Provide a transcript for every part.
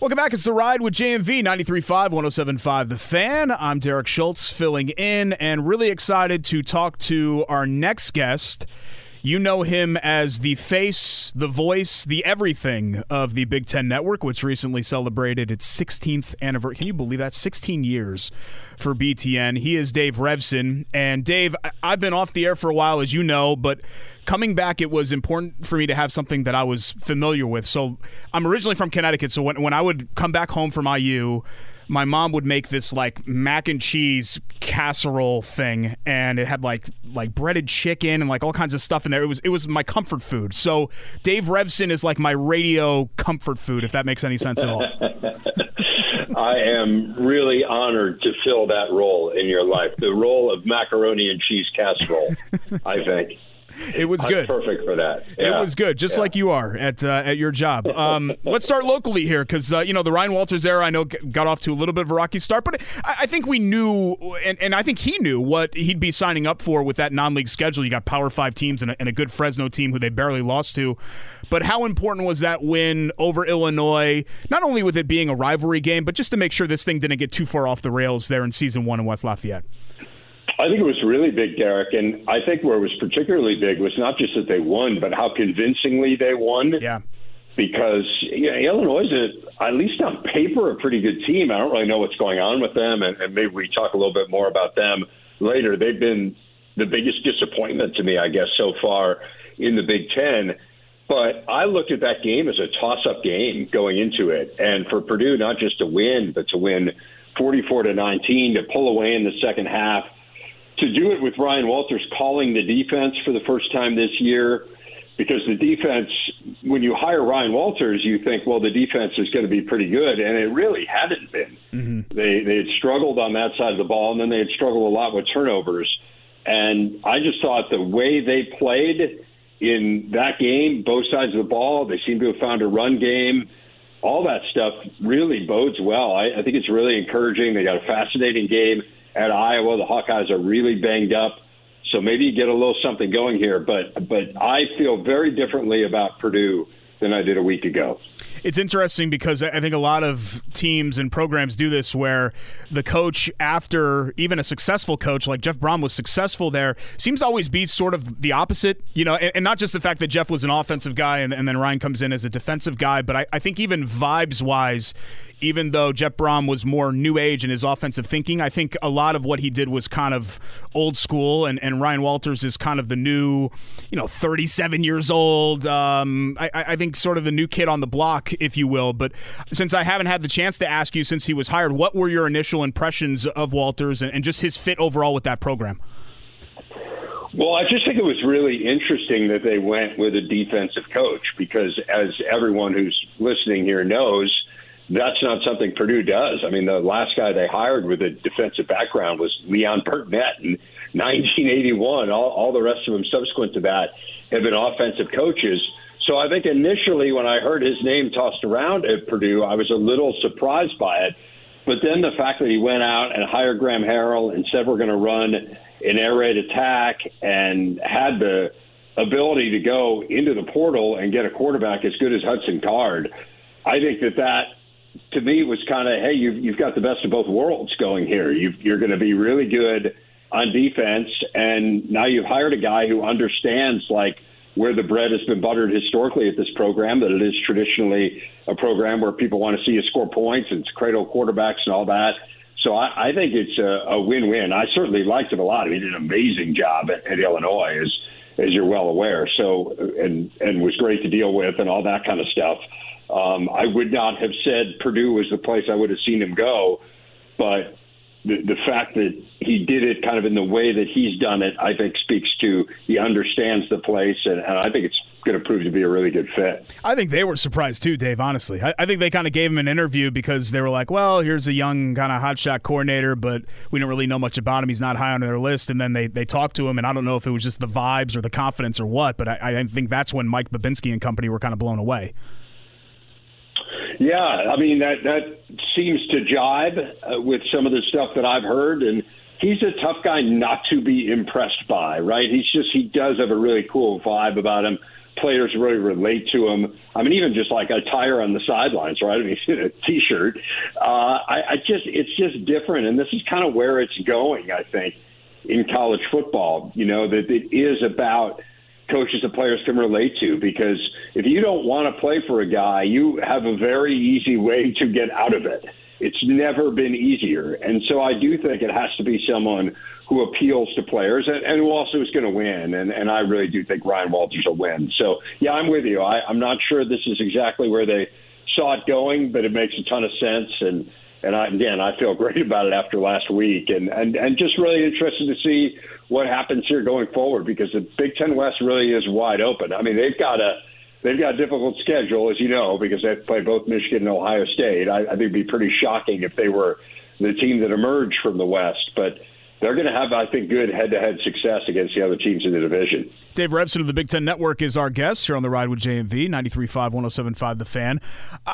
Welcome back. It's The Ride with JMV 93.5, 107.5 The Fan. I'm Derek Schultz filling in and really excited to talk to our next guest. You know him as the face, the voice, the everything of the Big Ten Network, which recently celebrated its 16th anniversary. Can you believe that? 16 years for BTN. He is Dave Revsine. And Dave, I've been off the air for a while, as you know, but coming back, it was important for me to have something that I was familiar with. So I'm originally from Connecticut. So when, when I would come back home from IU, my mom would make this like mac and cheese casserole thing, and it had like like breaded chicken and like all kinds of stuff in there. It was it was my comfort food. So Dave Revsine is like my radio comfort food, if that makes any sense at all. I am really honored to fill that role in your life, the role of macaroni and cheese casserole. I think. It was good. perfect for that. Yeah. It was good, just yeah. like you are at uh, at your job. Um, let's start locally here, because uh, you know the Ryan Walters era. I know got off to a little bit of a rocky start, but I, I think we knew, and, and I think he knew what he'd be signing up for with that non-league schedule. You got Power Five teams and a, and a good Fresno team who they barely lost to. But how important was that win over Illinois? Not only with it being a rivalry game, but just to make sure this thing didn't get too far off the rails there in season one in West Lafayette. I think it was really big, Derek. And I think where it was particularly big was not just that they won, but how convincingly they won. Yeah. Because you know, Illinois is, a, at least on paper, a pretty good team. I don't really know what's going on with them, and, and maybe we talk a little bit more about them later. They've been the biggest disappointment to me, I guess, so far in the Big Ten. But I looked at that game as a toss-up game going into it, and for Purdue not just to win, but to win 44 to 19, to pull away in the second half to do it with Ryan Walters calling the defense for the first time this year, because the defense, when you hire Ryan Walters, you think, well, the defense is going to be pretty good, and it really hadn't been. Mm-hmm. They they had struggled on that side of the ball, and then they had struggled a lot with turnovers. And I just thought the way they played in that game, both sides of the ball, they seem to have found a run game. All that stuff really bodes well. I, I think it's really encouraging. They got a fascinating game at Iowa. The Hawkeyes are really banged up. So maybe you get a little something going here, but but I feel very differently about Purdue than I did a week ago. It's interesting because I think a lot of teams and programs do this where the coach, after even a successful coach like Jeff Brohm was successful there, seems to always be sort of the opposite, you know, and, and not just the fact that Jeff was an offensive guy and, and then Ryan comes in as a defensive guy, but I, I think even vibes wise, even though Jeff Brohm was more new age in his offensive thinking, I think a lot of what he did was kind of old school, and, and Ryan Walters is kind of the new, you know, 37 years old. Um, I, I think sort of the new kid on the block, if you will. But since I haven't had the chance to ask you since he was hired, what were your initial impressions of Walters and, and just his fit overall with that program? Well, I just think it was really interesting that they went with a defensive coach because, as everyone who's listening here knows, that's not something Purdue does. I mean, the last guy they hired with a defensive background was Leon Burtnett in 1981. All, all the rest of them subsequent to that have been offensive coaches. So I think initially when I heard his name tossed around at Purdue, I was a little surprised by it. But then the fact that he went out and hired Graham Harrell and said we're going to run an air raid attack and had the ability to go into the portal and get a quarterback as good as Hudson Card, I think that that to me was kind of hey you've you've got the best of both worlds going here. you you're going to be really good on defense, and now you've hired a guy who understands like where the bread has been buttered historically at this program, that it is traditionally a program where people want to see you score points and it's cradle quarterbacks and all that. So I, I think it's a, a win-win. I certainly liked him a lot. He did an amazing job at, at Illinois, as as you're well aware. So and and was great to deal with and all that kind of stuff. Um, I would not have said Purdue was the place I would have seen him go, but the, the fact that he did it kind of in the way that he's done it, I think speaks to he understands the place, and, and I think it's going to prove to be a really good fit. I think they were surprised too, Dave. Honestly, I, I think they kind of gave him an interview because they were like, "Well, here's a young kind of hotshot coordinator, but we don't really know much about him. He's not high on their list." And then they they talked to him, and I don't know if it was just the vibes or the confidence or what, but I, I think that's when Mike Bobinski and company were kind of blown away. Yeah, I mean that that seems to jibe uh, with some of the stuff that I've heard, and he's a tough guy not to be impressed by. Right? He's just he does have a really cool vibe about him. Players really relate to him. I mean, even just like attire on the sidelines, right? I mean, a t-shirt. Uh, I, I just it's just different, and this is kind of where it's going. I think in college football, you know, that it is about coaches and players can relate to because if you don't want to play for a guy, you have a very easy way to get out of it. It's never been easier. And so I do think it has to be someone who appeals to players and, and who also is going to win. And, and I really do think Ryan Walters will win. So, yeah, I'm with you. I, I'm not sure this is exactly where they saw it going, but it makes a ton of sense. And and I, again, I feel great about it after last week, and, and and just really interested to see what happens here going forward because the Big Ten West really is wide open. I mean, they've got a they've got a difficult schedule, as you know, because they play both Michigan and Ohio State. I, I think it'd be pretty shocking if they were the team that emerged from the West, but they're going to have, I think, good head-to-head success against the other teams in the division. Dave Revsine of the Big Ten Network is our guest here on the Ride with JMV, 93.5, 107.5 The Fan.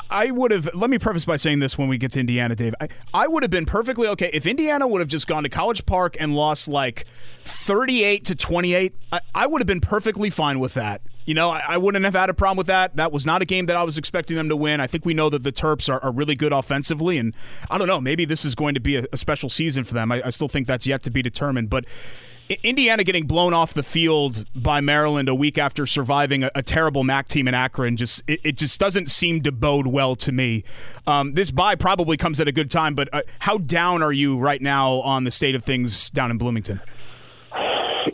I would have, let me preface by saying this when we get to Indiana, Dave. I, I would have been perfectly okay if Indiana would have just gone to College Park and lost like 38 to 28. I, I would have been perfectly fine with that. You know, I, I, wouldn't have had a problem with that. That was not a game that I was expecting them to win. I think we know that the Terps are, are really good offensively, and I don't know, maybe this is going to be a, a special season for them. I, I still think that's yet to be determined. But Indiana getting blown off the field by Maryland a week after surviving a, a terrible MAC team in Akron just it, it, just doesn't seem to bode well to me. Um, this bye probably comes at a good time, but uh, how down are you right now on the state of things down in Bloomington?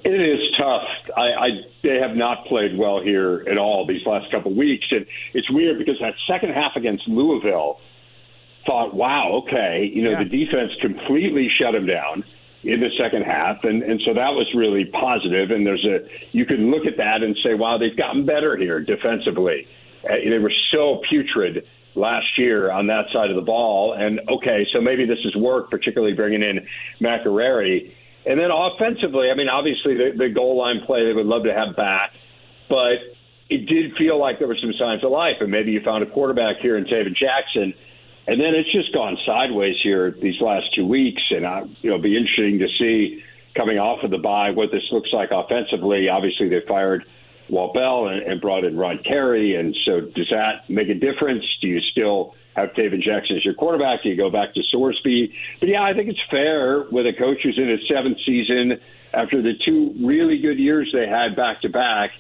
It is tough. I, I they have not played well here at all these last couple of weeks, and it's weird because that second half against Louisville, thought, wow, okay, you know, yeah. the defense completely shut them down in the second half, and and so that was really positive. And there's a you can look at that and say, wow, they've gotten better here defensively. Uh, they were so putrid last year on that side of the ball, and okay, so maybe this has worked, particularly bringing in McInerney. And then offensively, I mean, obviously the, the goal line play they would love to have back, but it did feel like there were some signs of life. And maybe you found a quarterback here in David Jackson, and then it's just gone sideways here these last two weeks. And I, you know, be interesting to see coming off of the bye what this looks like offensively. Obviously, they fired Walt Bell and, and brought in Rod Carey, and so does that make a difference? Do you still have Tayven Jackson as your quarterback? Do you go back to Sorsby? But yeah, I think it's fair with a coach who's in his seventh season after the two really good years they had back to back.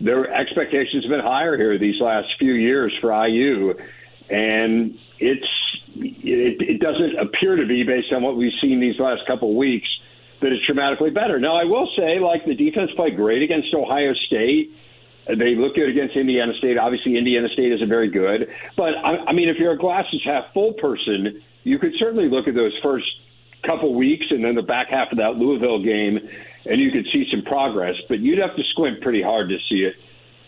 Their expectations have been higher here these last few years for IU, and it's it, it doesn't appear to be based on what we've seen these last couple weeks that it's dramatically better. Now, I will say, like the defense played great against Ohio State they look good against Indiana State. Obviously, Indiana State isn't very good. But, I, I mean, if you're a glasses half full person, you could certainly look at those first couple weeks and then the back half of that Louisville game, and you could see some progress. But you'd have to squint pretty hard to see it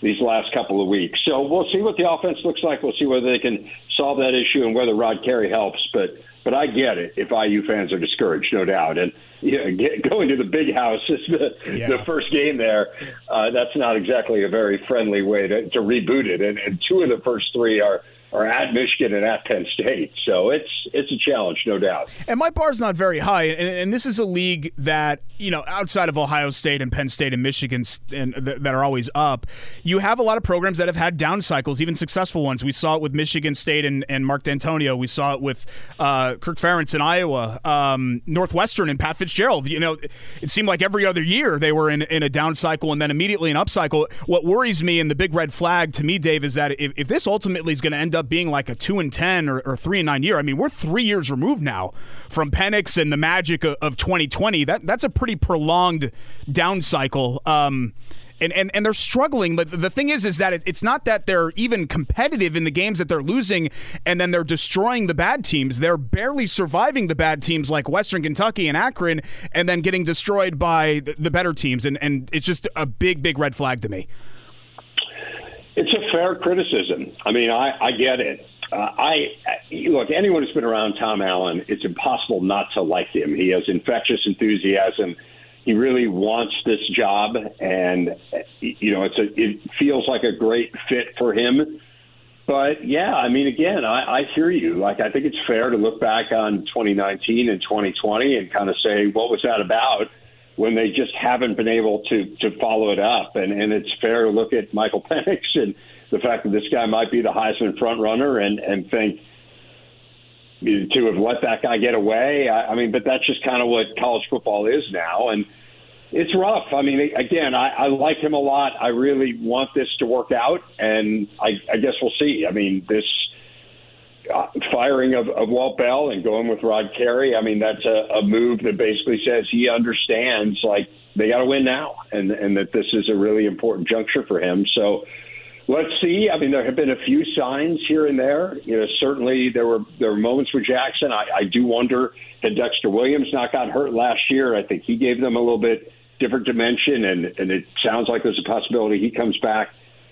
these last couple of weeks. So we'll see what the offense looks like. We'll see whether they can solve that issue and whether Rod Carey helps. But but I get it if IU fans are discouraged, no doubt. And you know, get, going to the big house is the, yeah. the first game there. Uh, that's not exactly a very friendly way to, to reboot it. And, and two of the first three are are at Michigan and at Penn State. So it's it's a challenge, no doubt. And my bar's not very high, and, and this is a league that you know outside of Ohio State and Penn State and Michigan and th- that are always up. You have a lot of programs that have had down cycles, even successful ones. We saw it with Michigan State and, and Mark Dantonio. We saw it with uh, Kirk Ferentz in Iowa, um, Northwestern and Pat Fitzgerald. You know, it seemed like every other year they were in, in a down cycle and then immediately an up cycle. What worries me and the big red flag to me, Dave, is that if, if this ultimately is going to end up up being like a two and ten or, or, three and nine year. I mean, we're three years removed now from Penix and the magic of, of 2020. That that's a pretty prolonged down cycle. Um, and and, and they're struggling. But the thing is, is that it, it's not that they're even competitive in the games that they're losing, and then they're destroying the bad teams. They're barely surviving the bad teams like Western Kentucky and Akron, and then getting destroyed by the better teams. And and it's just a big, big red flag to me. It's a fair criticism. I mean, I, I get it. Uh, I look. Anyone who's been around Tom Allen, it's impossible not to like him. He has infectious enthusiasm. He really wants this job, and you know, it's a. It feels like a great fit for him. But yeah, I mean, again, I, I hear you. Like, I think it's fair to look back on 2019 and 2020 and kind of say, what was that about? When they just haven't been able to to follow it up, and and it's fair to look at Michael Penix and the fact that this guy might be the Heisman front runner and and think to have let that guy get away. I, I mean, but that's just kind of what college football is now, and it's rough. I mean, again, I, I like him a lot. I really want this to work out, and I, I guess we'll see. I mean, this firing of, of Walt Bell and going with Rod Carey. I mean, that's a, a move that basically says he understands like they got to win now, and and that this is a really important juncture for him. So let's see. I mean, there have been a few signs here and there. You know, certainly there were there were moments with Jackson. I, I do wonder had Dexter Williams not got hurt last year. I think he gave them a little bit different dimension, and and it sounds like there's a possibility he comes back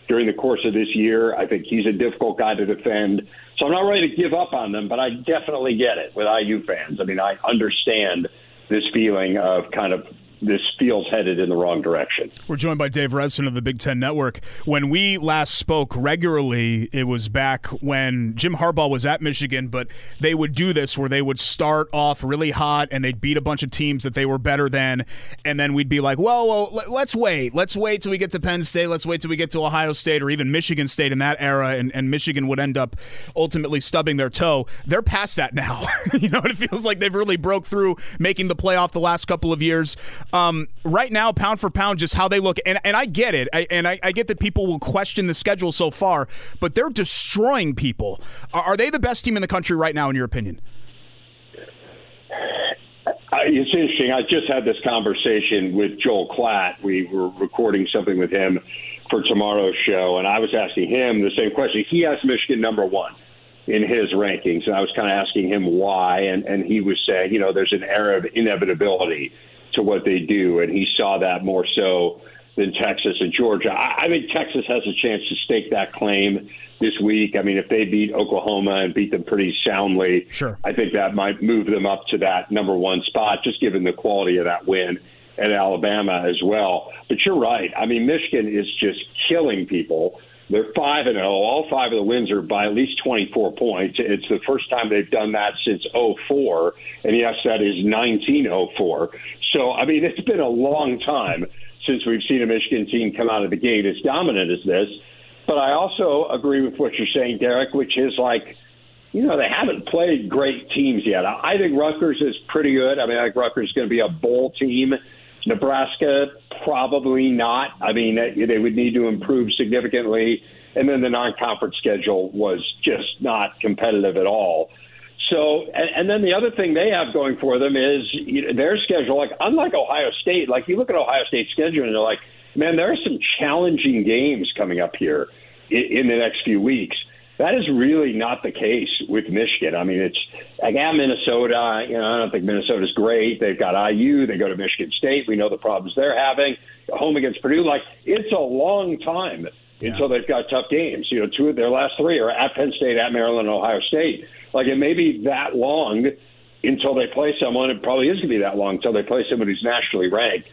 during the course of this year. I think he's a difficult guy to defend. So I'm not ready to give up on them, but I definitely get it with IU fans. I mean, I understand this feeling of kind of this feels headed in the wrong direction. We're joined by Dave Revsine of the Big Ten Network. When we last spoke regularly, it was back when Jim Harbaugh was at Michigan, but they would do this where they would start off really hot and they'd beat a bunch of teams that they were better than, and then we'd be like, well, well, let's wait. Let's wait till we get to Penn State. Let's wait till we get to Ohio State or even Michigan State in that era, and, and Michigan would end up ultimately stubbing their toe. They're past that now. you know, it feels like they've really broke through making the playoff the last couple of years. Um, right now, pound for pound, just how they look, and, and I get it, I, and I, I, get that people will question the schedule so far, but they're destroying people. Are, are they the best team in the country right now, in your opinion? It's interesting. I just had this conversation with Joel Klatt. We were recording something with him for tomorrow's show, and I was asking him the same question. He has Michigan number one in his rankings, and I was kind of asking him why, and, and he was saying, you know, there's an air of inevitability to what they do, and he saw that more so than Texas and Georgia. I, I think Texas has a chance to stake that claim this week. I mean, if they beat Oklahoma and beat them pretty soundly, sure. I think that might move them up to that number one spot, just given the quality of that win at Alabama as well. But you're right. I mean, Michigan is just killing people. They're five and zero. Oh. All five of the wins are by at least 24 points. It's the first time they've done that since 04, and yes, that is 1904. So I mean, it's been a long time since we've seen a Michigan team come out of the gate as dominant as this. But I also agree with what you're saying, Derek, which is like, you know, they haven't played great teams yet. I think Rutgers is pretty good. I mean, I think Rutgers is going to be a bowl team. Nebraska, probably not. I mean, they would need to improve significantly. And then the non conference schedule was just not competitive at all. So, and, and then the other thing they have going for them is you know, their schedule. Like, unlike Ohio State, like you look at Ohio State's schedule and they're like, man, there are some challenging games coming up here in, in the next few weeks. That is really not the case with Michigan. I mean, it's got Minnesota. You know, I don't think Minnesota's great. They've got IU. They go to Michigan State. We know the problems they're having. Home against Purdue. Like it's a long time yeah. until they've got tough games. You know, two of their last three are at Penn State, at Maryland, and Ohio State. Like it may be that long until they play someone. It probably is going to be that long until they play someone who's nationally ranked.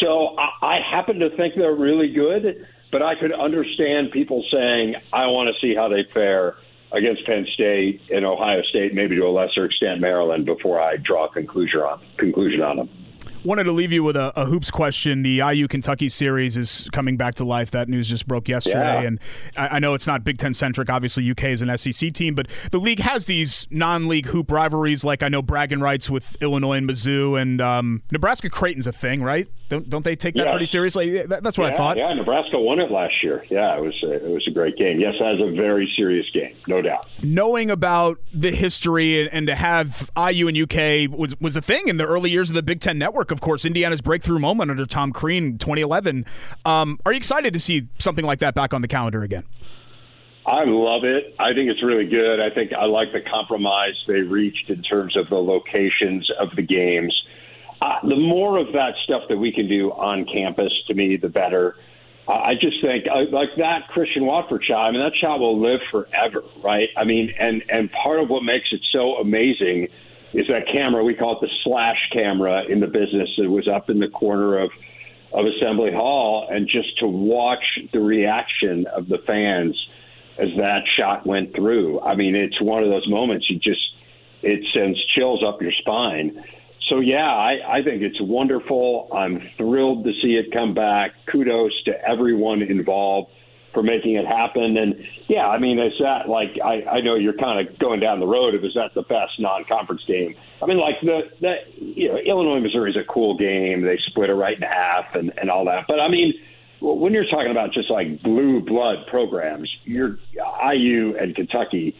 So I, I happen to think they're really good but I could understand people saying, I want to see how they fare against Penn State and Ohio State, maybe to a lesser extent Maryland, before I draw a conclusion on conclusion on them. Wanted to leave you with a, a, hoops question. The IU Kentucky series is coming back to life. That news just broke yesterday, yeah. and I, I, know it's not Big Ten centric. Obviously, UK is an SEC team, but the league has these non-league hoop rivalries. Like I know bragging rights with Illinois and Mizzou, and um, Nebraska Creighton's a thing, right? Don't, don't they take that pretty seriously? That, that's what yeah, I thought. Yeah, Nebraska won it last year. Yeah, it was a, it was a great game. Yes, that was a very serious game, no doubt. Knowing about the history and, and to have IU and UK was was a thing in the early years of the Big Ten Network. Of course, Indiana's breakthrough moment under Tom Crean, 2011. Um, are you excited to see something like that back on the calendar again? I love it. I think it's really good. I think I like the compromise they reached in terms of the locations of the games. Uh, the more of that stuff that we can do on campus, to me, the better. Uh, I just think uh, like that Christian Watford shot. I mean, that shot will live forever, right? I mean, and and part of what makes it so amazing is that camera. We call it the slash camera in the business. It was up in the corner of of Assembly Hall, and just to watch the reaction of the fans as that shot went through. I mean, it's one of those moments you just it sends chills up your spine. So yeah, I, I think it's wonderful. I'm thrilled to see it come back. Kudos to everyone involved for making it happen. And yeah, I mean, is that like I, I know you're kind of going down the road of is that the best non-conference game? I mean, like the that you know Illinois Missouri is a cool game. They split it right in half and and all that. But I mean, when you're talking about just like blue blood programs, you're IU and Kentucky,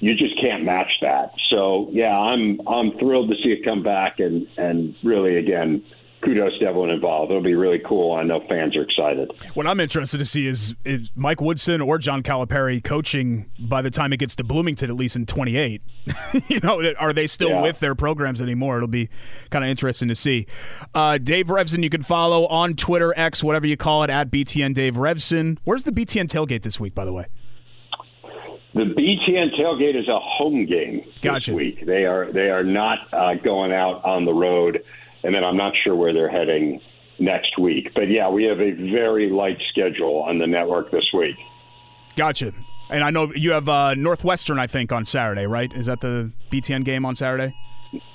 you just can't match that. So yeah, I'm I'm thrilled to see it come back and and really again kudos to everyone involved. It'll be really cool. I know fans are excited. What I'm interested to see is, is Mike Woodson or John Calipari coaching by the time it gets to Bloomington, at least in 28. you know, are they still yeah. with their programs anymore? It'll be kind of interesting to see. Uh, Dave Revsine, you can follow on Twitter, X, whatever you call it, at BTN Dave Revsine. Where's the BTN tailgate this week, by the way? The BTN tailgate is a home game gotcha. this week. They are they are not uh, going out on the road and then I'm not sure where they're heading next week. But yeah, we have a very light schedule on the network this week. Gotcha. And I know you have uh, Northwestern, I think, on Saturday, right? Is that the BTN game on Saturday?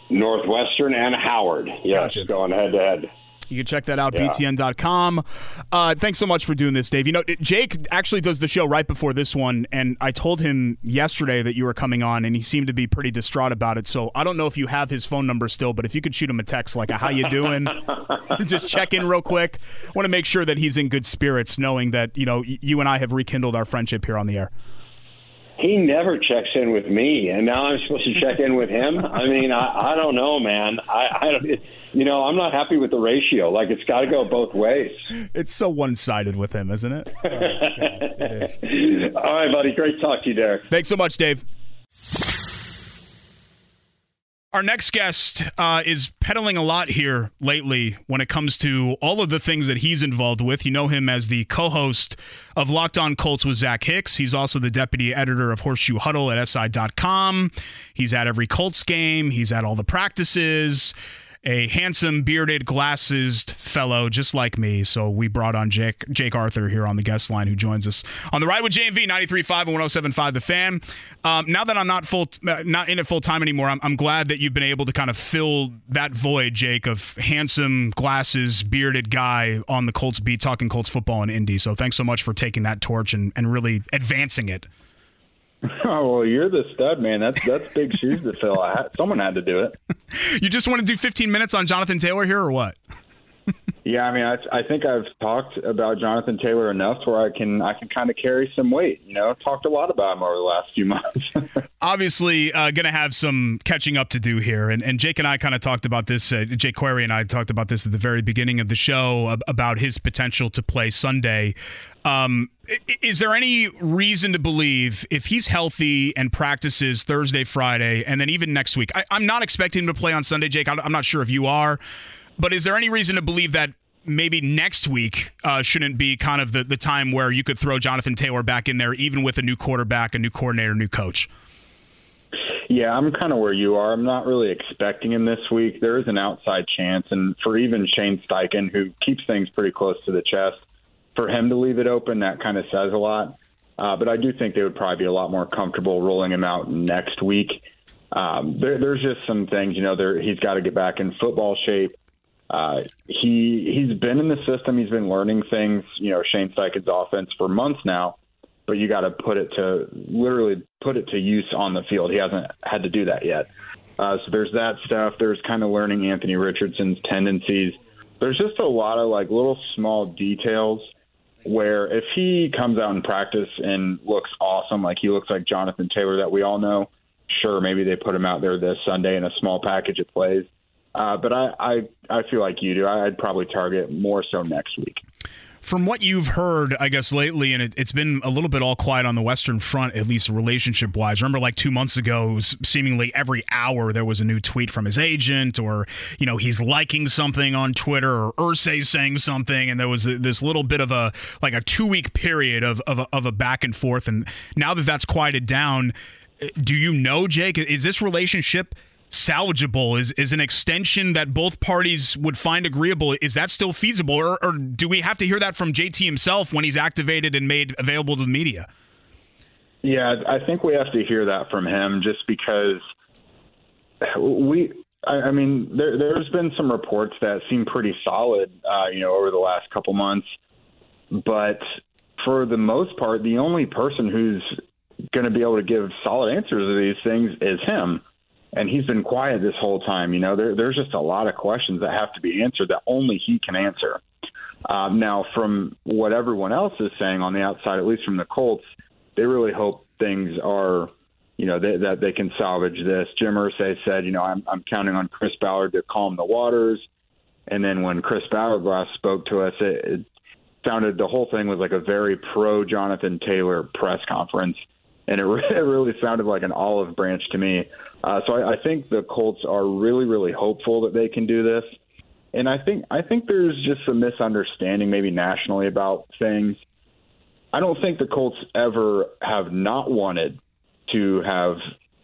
Northwestern and Howard. Yes, gotcha. going head to head. You can check that out, yeah. btn.com. Uh, thanks so much for doing this, Dave. You know, Jake actually does the show right before this one, and I told him yesterday that you were coming on, and he seemed to be pretty distraught about it. So I don't know if you have his phone number still, but if you could shoot him a text like, how you doing? Just check in real quick. want to make sure that he's in good spirits, knowing that, you know, you and I have rekindled our friendship here on the air he never checks in with me, and now I'm supposed to check in with him. I mean, I, I don't know, man. I, I don't, you know, I'm not happy with the ratio. Like, it's got to go both ways. It's so one sided with him, isn't it? Oh, it is. All right, buddy. Great talk to you, Derek. Thanks so much, Dave. Our next guest uh, is peddling a lot here lately when it comes to all of the things that he's involved with. You know him as the co host of Locked On Colts with Zach Hicks. He's also the deputy editor of Horseshoe Huddle at SI.com. He's at every Colts game, he's at all the practices a handsome, bearded, glasses fellow just like me. So we brought on Jake Jake Arthur here on the guest line, who joins us on the ride with JMV 93.5 and 107.5 The Fan. Um, now that I'm not full, uh, not in it full time anymore, I'm, I'm glad that you've been able to kind of fill that void, Jake, of handsome, glasses, bearded guy on the Colts beat, talking Colts football and Indy. So thanks so much for taking that torch and, and really advancing it. Oh well, you're the stud, man. That's that's big shoes to fill. Had, someone had to do it. You just want to do 15 minutes on Jonathan Taylor here, or what? Yeah, I mean, I, I think I've talked about Jonathan Taylor enough where I can I can kind of carry some weight. You know, talked a lot about him over the last few months. Obviously, uh, going to have some catching up to do here, and and Jake and I kind of talked about this. Uh, Jake Query and I talked about this at the very beginning of the show about his potential to play Sunday. Um, is there any reason to believe if he's healthy and practices Thursday, Friday, and then even next week? I, am not expecting him to play on Sunday, Jake. I'm not sure if you are, but is there any reason to believe that maybe next week uh, shouldn't be kind of the, the time where you could throw Jonathan Taylor back in there, even with a new quarterback, a new coordinator, new coach? Yeah, I'm kind of where you are. I'm not really expecting him this week. There is an outside chance, and for even Shane Steichen, who keeps things pretty close to the chest, for him to leave it open, that kind of says a lot. Uh, but I do think they would probably be a lot more comfortable rolling him out next week. Um, there, there's just some things, you know, there, he's got to get back in football shape. Uh, he he's been in the system. He's been learning things. You know, Shane Steichen's offense for months now, but you got to put it to literally put it to use on the field. He hasn't had to do that yet. Uh, so there's that stuff. There's kind of learning Anthony Richardson's tendencies. there's just a lot of like little small details where if he comes out in practice and looks awesome, like he looks like Jonathan Taylor that we all know, sure, maybe they put him out there this Sunday in a small package of plays. Uh, but I, I, I feel like you do. I'd probably target more so next week. From what you've heard, I guess lately, and it, has been a little bit all quiet on the Western Front, at least relationship wise. Remember, like two months ago, seemingly every hour there was a new tweet from his agent, or you know he's liking something on Twitter, or Irsay saying something, and there was this little bit of a like a two week period of of a, of a back and forth. And now that that's quieted down, do you know, Jake? Is this relationship? Salvageable? Is is an extension that both parties would find agreeable? Is that still feasible, or, or do we have to hear that from JT himself when he's activated and made available to the media? Yeah, I think we have to hear that from him, just because we. I, mean, there, there's been some reports that seem pretty solid, uh, you know, over the last couple months, but for the most part, the only person who's going to be able to give solid answers to these things is him and he's been quiet this whole time. You know, there, there's just a lot of questions that have to be answered that only he can answer. Um, now, from what everyone else is saying on the outside, at least from the Colts, they really hope things are, you know, they, that they can salvage this. Jim Irsay said, you know, I'm, I'm counting on Chris Ballard to calm the waters. And then when Chris last spoke to us, it, it sounded the whole thing was like a very pro Jonathan Taylor press conference, and it, it really sounded like an olive branch to me. Uh, so I, I think the Colts are really, really hopeful that they can do this. And I think I think there's just some misunderstanding maybe nationally about things. I don't think the Colts ever have not wanted to have,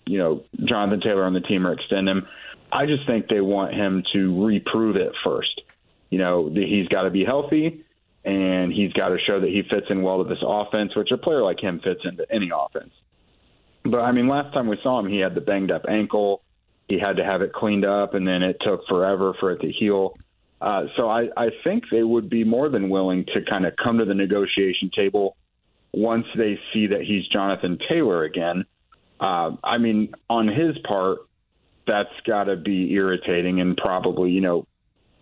you know, Jonathan Taylor on the team or extend him. I just think they want him to reprove it first. You know, he's got to be healthy and he's got to show that he fits in well to this offense, which a player like him fits into any offense. But I mean, last time we saw him, he had the banged up ankle. He had to have it cleaned up, and then it took forever for it to heal. Uh, so I, I think they would be more than willing to kind of come to the negotiation table once they see that he's Jonathan Taylor again. Uh, I mean, on his part, that's got to be irritating and probably, you know,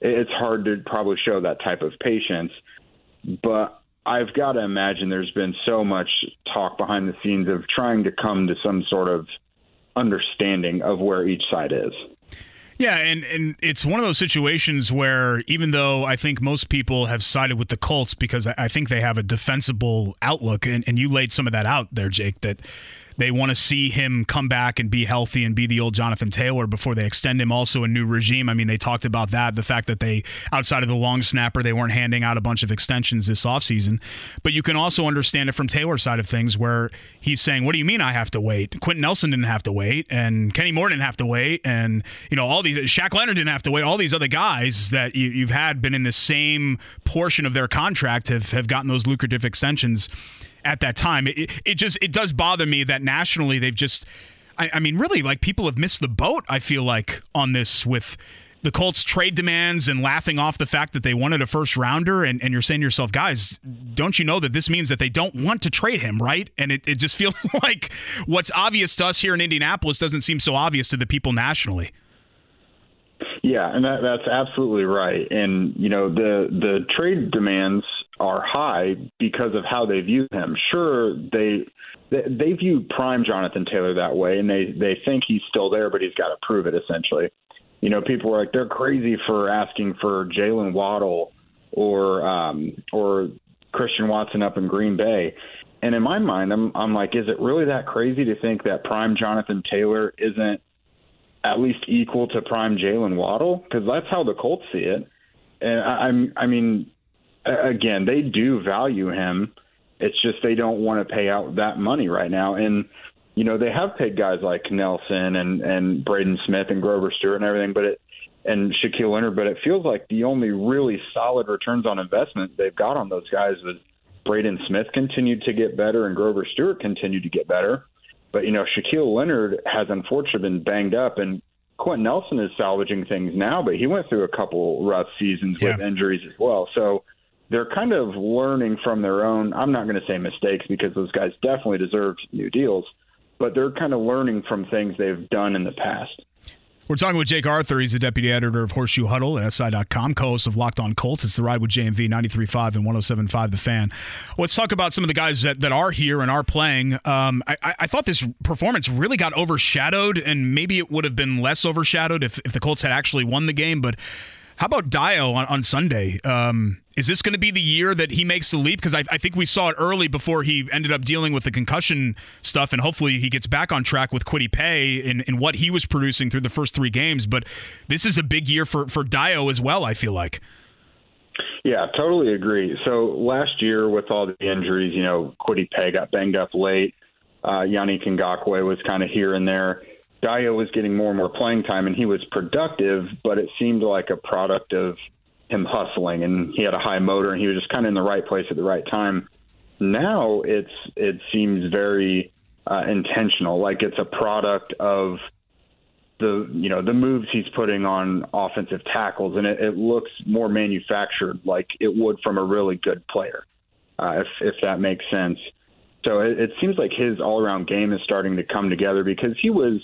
it's hard to probably show that type of patience. But I've got to imagine there's been so much talk behind the scenes of trying to come to some sort of understanding of where each side is. Yeah, and, and it's one of those situations where even though I think most people have sided with the Colts because I think they have a defensible outlook, and, and you laid some of that out there, Jake, that they want to see him come back and be healthy and be the old Jonathan Taylor before they extend him. Also, a new regime. I mean, they talked about that, the fact that they, outside of the long snapper, they weren't handing out a bunch of extensions this offseason. But you can also understand it from Taylor's side of things where he's saying, What do you mean I have to wait? Quenton Nelson didn't have to wait, and Kenny Moore didn't have to wait, and, you know, all these, Shaq Leonard didn't have to wait. All these other guys that you, you've had been in the same portion of their contract have, have gotten those lucrative extensions at that time. It, it just it does bother me that nationally they've just I, I mean really like people have missed the boat. I feel like on this with the Colts trade demands and laughing off the fact that they wanted a first rounder and, and you're saying to yourself, guys, don't you know that this means that they don't want to trade him, right? And it, it just feels like what's obvious to us here in Indianapolis doesn't seem so obvious to the people nationally. Yeah, and that, that's absolutely right. And you know the the trade demands are high because of how they view him. Sure, they they, view prime Jonathan Taylor that way, and they they think he's still there, but he's got to prove it. Essentially, you know, people are like they're crazy for asking for Jaylen Waddle or um, or Christian Watson up in Green Bay. And in my mind, I'm I'm like, is it really that crazy to think that prime Jonathan Taylor isn't at least equal to prime Jaylen Waddle? Because that's how the Colts see it. And I, I'm I mean, again, they do value him. It's just they don't want to pay out that money right now. And you know they have paid guys like Nelson and and Braden Smith and Grover Stewart and everything, but it and Shaquille Leonard. But it feels like the only really solid returns on investment they've got on those guys was Braden Smith continued to get better and Grover Stewart continued to get better. But you know Shaquille Leonard has unfortunately been banged up and. Quenton Nelson is salvaging things now, but he went through a couple rough seasons yeah. with injuries as well. So they're kind of learning from their own. I'm not going to say mistakes because those guys definitely deserve new deals, but they're kind of learning from things they've done in the past. We're talking with Jake Arthur. He's the deputy editor of Horseshoe Huddle at SI.com, co host of Locked On Colts. It's the ride with JMV 93.5 and 107.5 The Fan. Let's talk about some of the guys that, that are here and are playing. Um, I, I thought this performance really got overshadowed, and maybe it would have been less overshadowed if, if the Colts had actually won the game, but how about Dayo on, on Sunday? Um, is this going to be the year that he makes the leap? Because I, I, think we saw it early before he ended up dealing with the concussion stuff, and hopefully he gets back on track with Kwity Paye and, in what he was producing through the first three games. But this is a big year for, for Dayo as well, I feel like. Yeah, totally agree. So last year, with all the injuries, you know, Kwity Paye got banged up late. Uh, Yannick Ngakoue was kind of here and there. Dayo was getting more and more playing time, and he was productive, but it seemed like a product of him hustling, and he had a high motor, and he was just kind of in the right place at the right time. Now it's it seems very uh, intentional, like it's a product of the you know the moves he's putting on offensive tackles, and it, it looks more manufactured, like it would from a really good player, uh, if if that makes sense. So it, it seems like his all around game is starting to come together because he was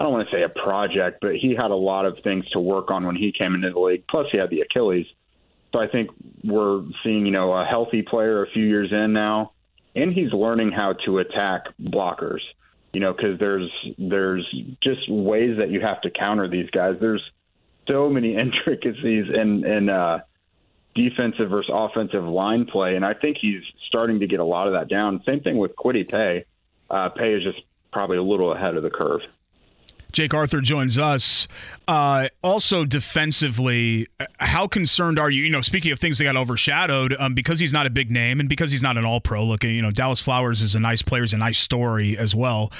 I don't want to say a project, but he had a lot of things to work on when he came into the league. Plus, he had the Achilles. So I think we're seeing, you know, a healthy player a few years in now, and he's learning how to attack blockers. You know, because there's there's just ways that you have to counter these guys. There's so many intricacies in in uh, defensive versus offensive line play, and I think he's starting to get a lot of that down. Same thing with Kwity Paye. Uh, Paye is just probably a little ahead of the curve. Jake Arthur joins us. Uh, also, defensively, how concerned are you? You know, speaking of things that got overshadowed, um, because he's not a big name and because he's not an All Pro. Looking, you know, Dallas Flowers is a nice player, is a nice story as well.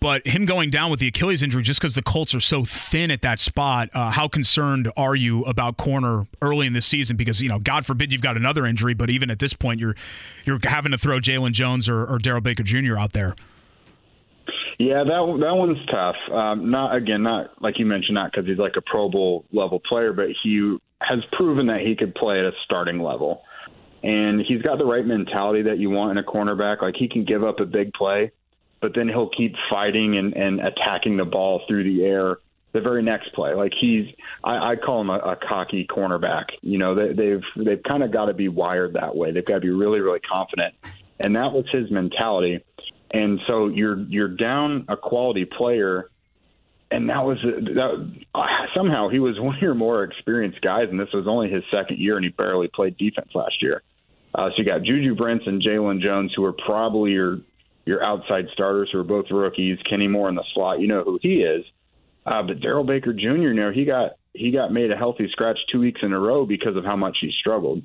But him going down with the Achilles injury, just because the Colts are so thin at that spot, uh, how concerned are you about corner early in the season? Because you know, God forbid you've got another injury, but even at this point, you're you're having to throw Jaylon Jones or, or Darrell Baker Jr. out there. Yeah, that that one's tough. Um, not again, not like you mentioned, not because he's like a Pro Bowl level player, but he has proven that he could play at a starting level, and he's got the right mentality that you want in a cornerback. Like he can give up a big play, but then he'll keep fighting and, and attacking the ball through the air the very next play. Like he's, I, I call him a, a cocky cornerback. You know, they, they've they've kind of got to be wired that way. They've got to be really really confident, and that was his mentality. And so you're you're down a quality player, and that was that, somehow he was one of your more experienced guys, and this was only his second year, and he barely played defense last year. Uh, so you got Juju Brents and Jaylon Jones, who are probably your your outside starters, who are both rookies. Kenny Moore in the slot, you know who he is. Uh, but Darrell Baker Jr. You know he got he got made a healthy scratch two weeks in a row because of how much he struggled.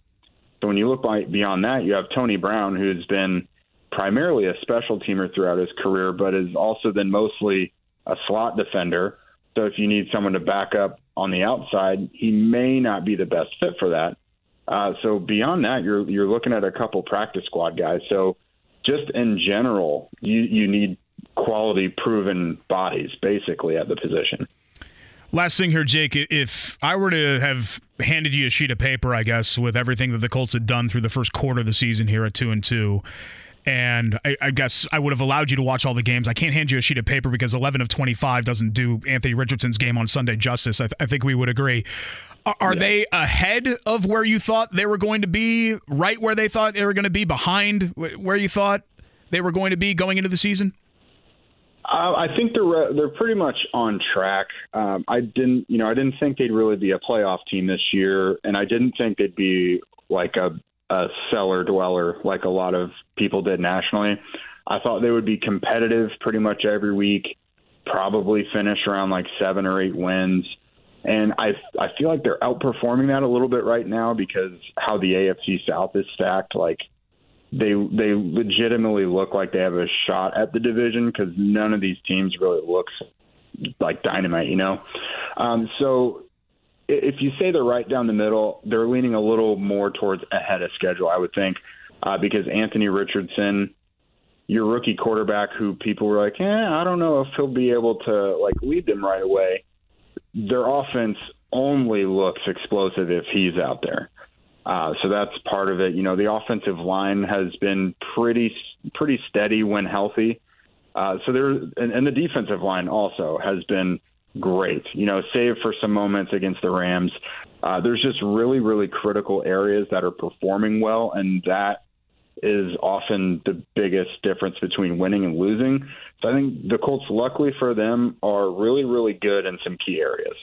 So when you look by, beyond that, you have Tony Brown, who's been primarily a special teamer throughout his career, but has also been mostly a slot defender. So if you need someone to back up on the outside, he may not be the best fit for that. Uh, so beyond that, you're you're looking at a couple practice squad guys. So just in general, you you need quality, proven bodies basically at the position. Last thing here, Jake. If I were to have handed you a sheet of paper, I guess, with everything that the Colts had done through the first quarter of the season here at two and two, and I, I, guess I would have allowed you to watch all the games. I can't hand you a sheet of paper because 11 of 25 doesn't do Anthony Richardson's game on Sunday justice. I, th- I think we would agree. Are, are yeah. they ahead of where you thought they were going to be? Right where they thought they were going to be? Behind where you thought they were going to be going into the season? Uh, I think they're they're pretty much on track. Um, I didn't, you know, I didn't think they'd really be a playoff team this year, and I didn't think they'd be like a a cellar dweller like a lot of people did nationally. I thought they would be competitive pretty much every week, probably finish around like seven or eight wins. And I I feel like they're outperforming that a little bit right now because how the AFC South is stacked. Like they they legitimately look like they have a shot at the division because none of these teams really looks like dynamite, you know. Um, so if you say they're right down the middle, they're leaning a little more towards ahead of schedule, I would think, uh, because Anthony Richardson, your rookie quarterback, who people were like, eh, I don't know if he'll be able to like lead them right away. Their offense only looks explosive if he's out there. Uh, so that's part of it. You know, the offensive line has been pretty pretty steady when healthy. Uh, so there, and, and the defensive line also has been great. You know, save for some moments against the Rams. Uh, there's just really, really critical areas that are performing well, and that is often the biggest difference between winning and losing. So I think the Colts, luckily for them, are really, really good in some key areas.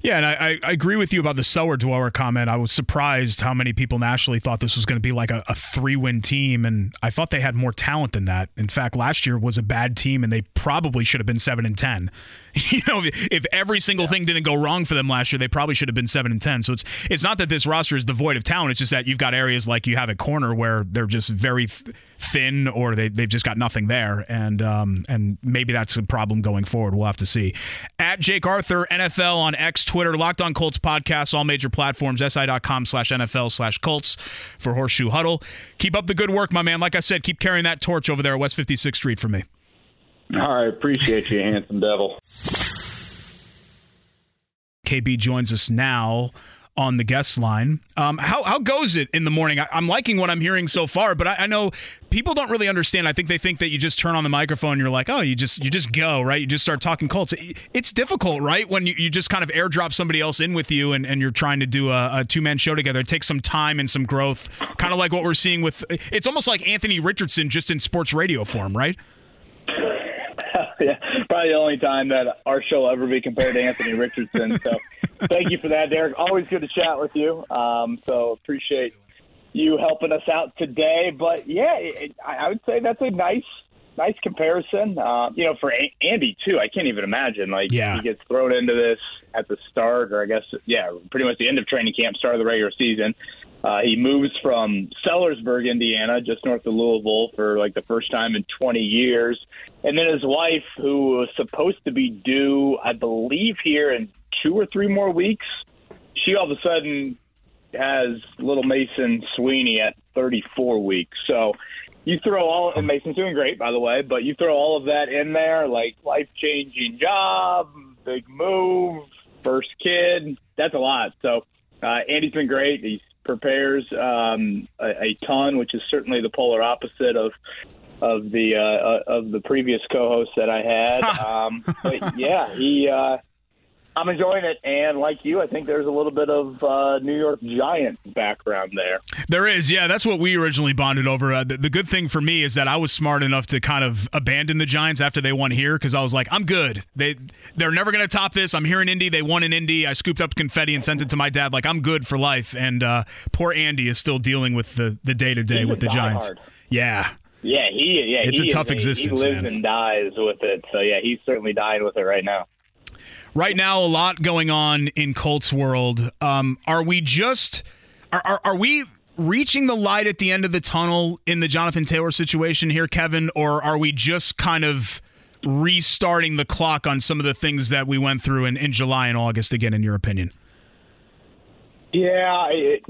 Yeah, and I, I agree with you about the cellar dweller comment. I was surprised how many people nationally thought this was going to be like a, a three win team, and I thought they had more talent than that. In fact, last year was a bad team, and they probably should have been seven and ten. You know, if every single yeah. thing didn't go wrong for them last year, they probably should have been seven and ten. So it's it's not that this roster is devoid of talent. It's just that you've got areas like you have at corner where they're just very thin, or they they've just got nothing there, and um and maybe that's a problem going forward. We'll have to see. At Jake Arthur NFL on X, Twitter, Locked On Colts podcast, all major platforms, si.com slash NFL slash Colts for Horseshoe Huddle. Keep up the good work, my man. Like I said, keep carrying that torch over there at West 56th Street for me. All right. Appreciate you, handsome devil. KB joins us now on the guest line. Um, how, how goes it in the morning? I, am liking what I'm hearing so far, but I, I, know people don't really understand. I think they think that you just turn on the microphone and you're like, oh, you just you just go, right? You just start talking Colts. It's difficult, right? When you, you just kind of airdrop somebody else in with you and, and you're trying to do a, a two man show together. It takes some time and some growth, kind of like what we're seeing with it's almost like Anthony Richardson just in sports radio form, right? yeah, probably the only time that our show will ever be compared to Anthony Richardson. So thank you for that, Derek. Always good to chat with you. Um, so appreciate you helping us out today. But yeah, it, I would say that's a nice, nice comparison. Uh, you know, for a- Andy too. I can't even imagine like yeah. he gets thrown into this at the start, or I guess yeah, pretty much the end of training camp, start of the regular season. Uh, he moves from Sellersburg, Indiana, just north of Louisville, for like the first time in 20 years. And then his wife, who was supposed to be due, I believe, here in two or three more weeks, she all of a sudden has little Mason Sweeney at 34 weeks. So you throw all, and Mason's doing great, by the way, but you throw all of that in there, like life changing job, big move, first kid. That's a lot. So uh, Andy's been great. He's prepares um, a, a, ton, which is certainly the polar opposite of of the uh, uh of the previous co-host that I had. um, but yeah, he uh, I'm enjoying it, and like you, I think there's a little bit of uh, New York Giant background there. There is, yeah. That's what we originally bonded over. Uh, the, the, good thing for me is that I was smart enough to kind of abandon the Giants after they won here because I was like, I'm good. They they're never going to top this. I'm here in Indy. They won in Indy. I scooped up confetti and sent it to my dad. Like I'm good for life. And uh, poor Andy is still dealing with the the day to day with the Giants. Hard. Yeah. Yeah, he yeah it's he a tough is, existence. He lives man. and dies with it. So yeah, he's certainly dying with it right now right now a lot going on in Colts world. Um, are we just are, are, are we reaching the light at the end of the tunnel in the Jonathan Taylor situation here, Kevin, or are we just kind of restarting the clock on some of the things that we went through in, in July and August again, in your opinion? Yeah, it,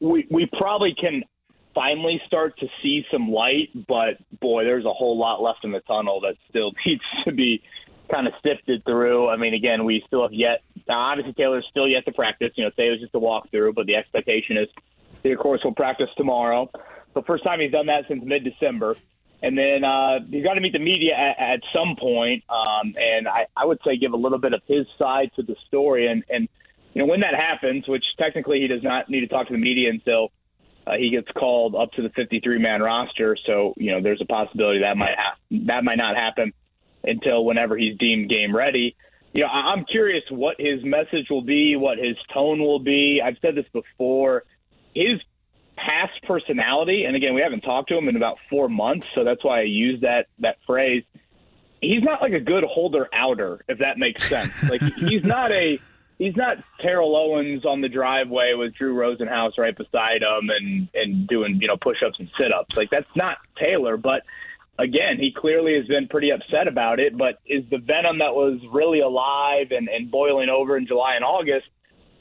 we we probably can finally start to see some light, but boy, there's a whole lot left in the tunnel that still needs to be kind of sifted through. I mean, again, we still have yet. Obviously, Taylor's still yet to practice. You know, today was just a walkthrough, but the expectation is he, of course, will practice tomorrow. The first time he's done that since mid-December. And then uh, he's got to meet the media at, at some point. Um, and I, I would say give a little bit of his side to the story. And, and you know, when that happens, which technically he does not need to talk to the media until uh, he gets called up to the 53 man roster. So, you know, there's a possibility that might ha- that might not happen until whenever he's deemed game ready. You know, I'm curious what his message will be, what his tone will be. I've said this before. His past personality, and again, we haven't talked to him in about four months, so that's why I use that that phrase. He's not like a good holder outer, if that makes sense. Like he's not a he's not Terrell Owens on the driveway with Drew Rosenhaus right beside him and and doing you know push ups and sit ups. Like that's not Taylor, but again, he clearly has been pretty upset about it. But is the venom that was really alive and, and boiling over in July and August,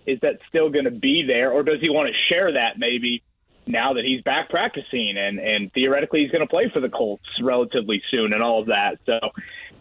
is that still going to be there? Or does he want to share that maybe now that he's back practicing and, and theoretically he's going to play for the Colts relatively soon and all of that? So,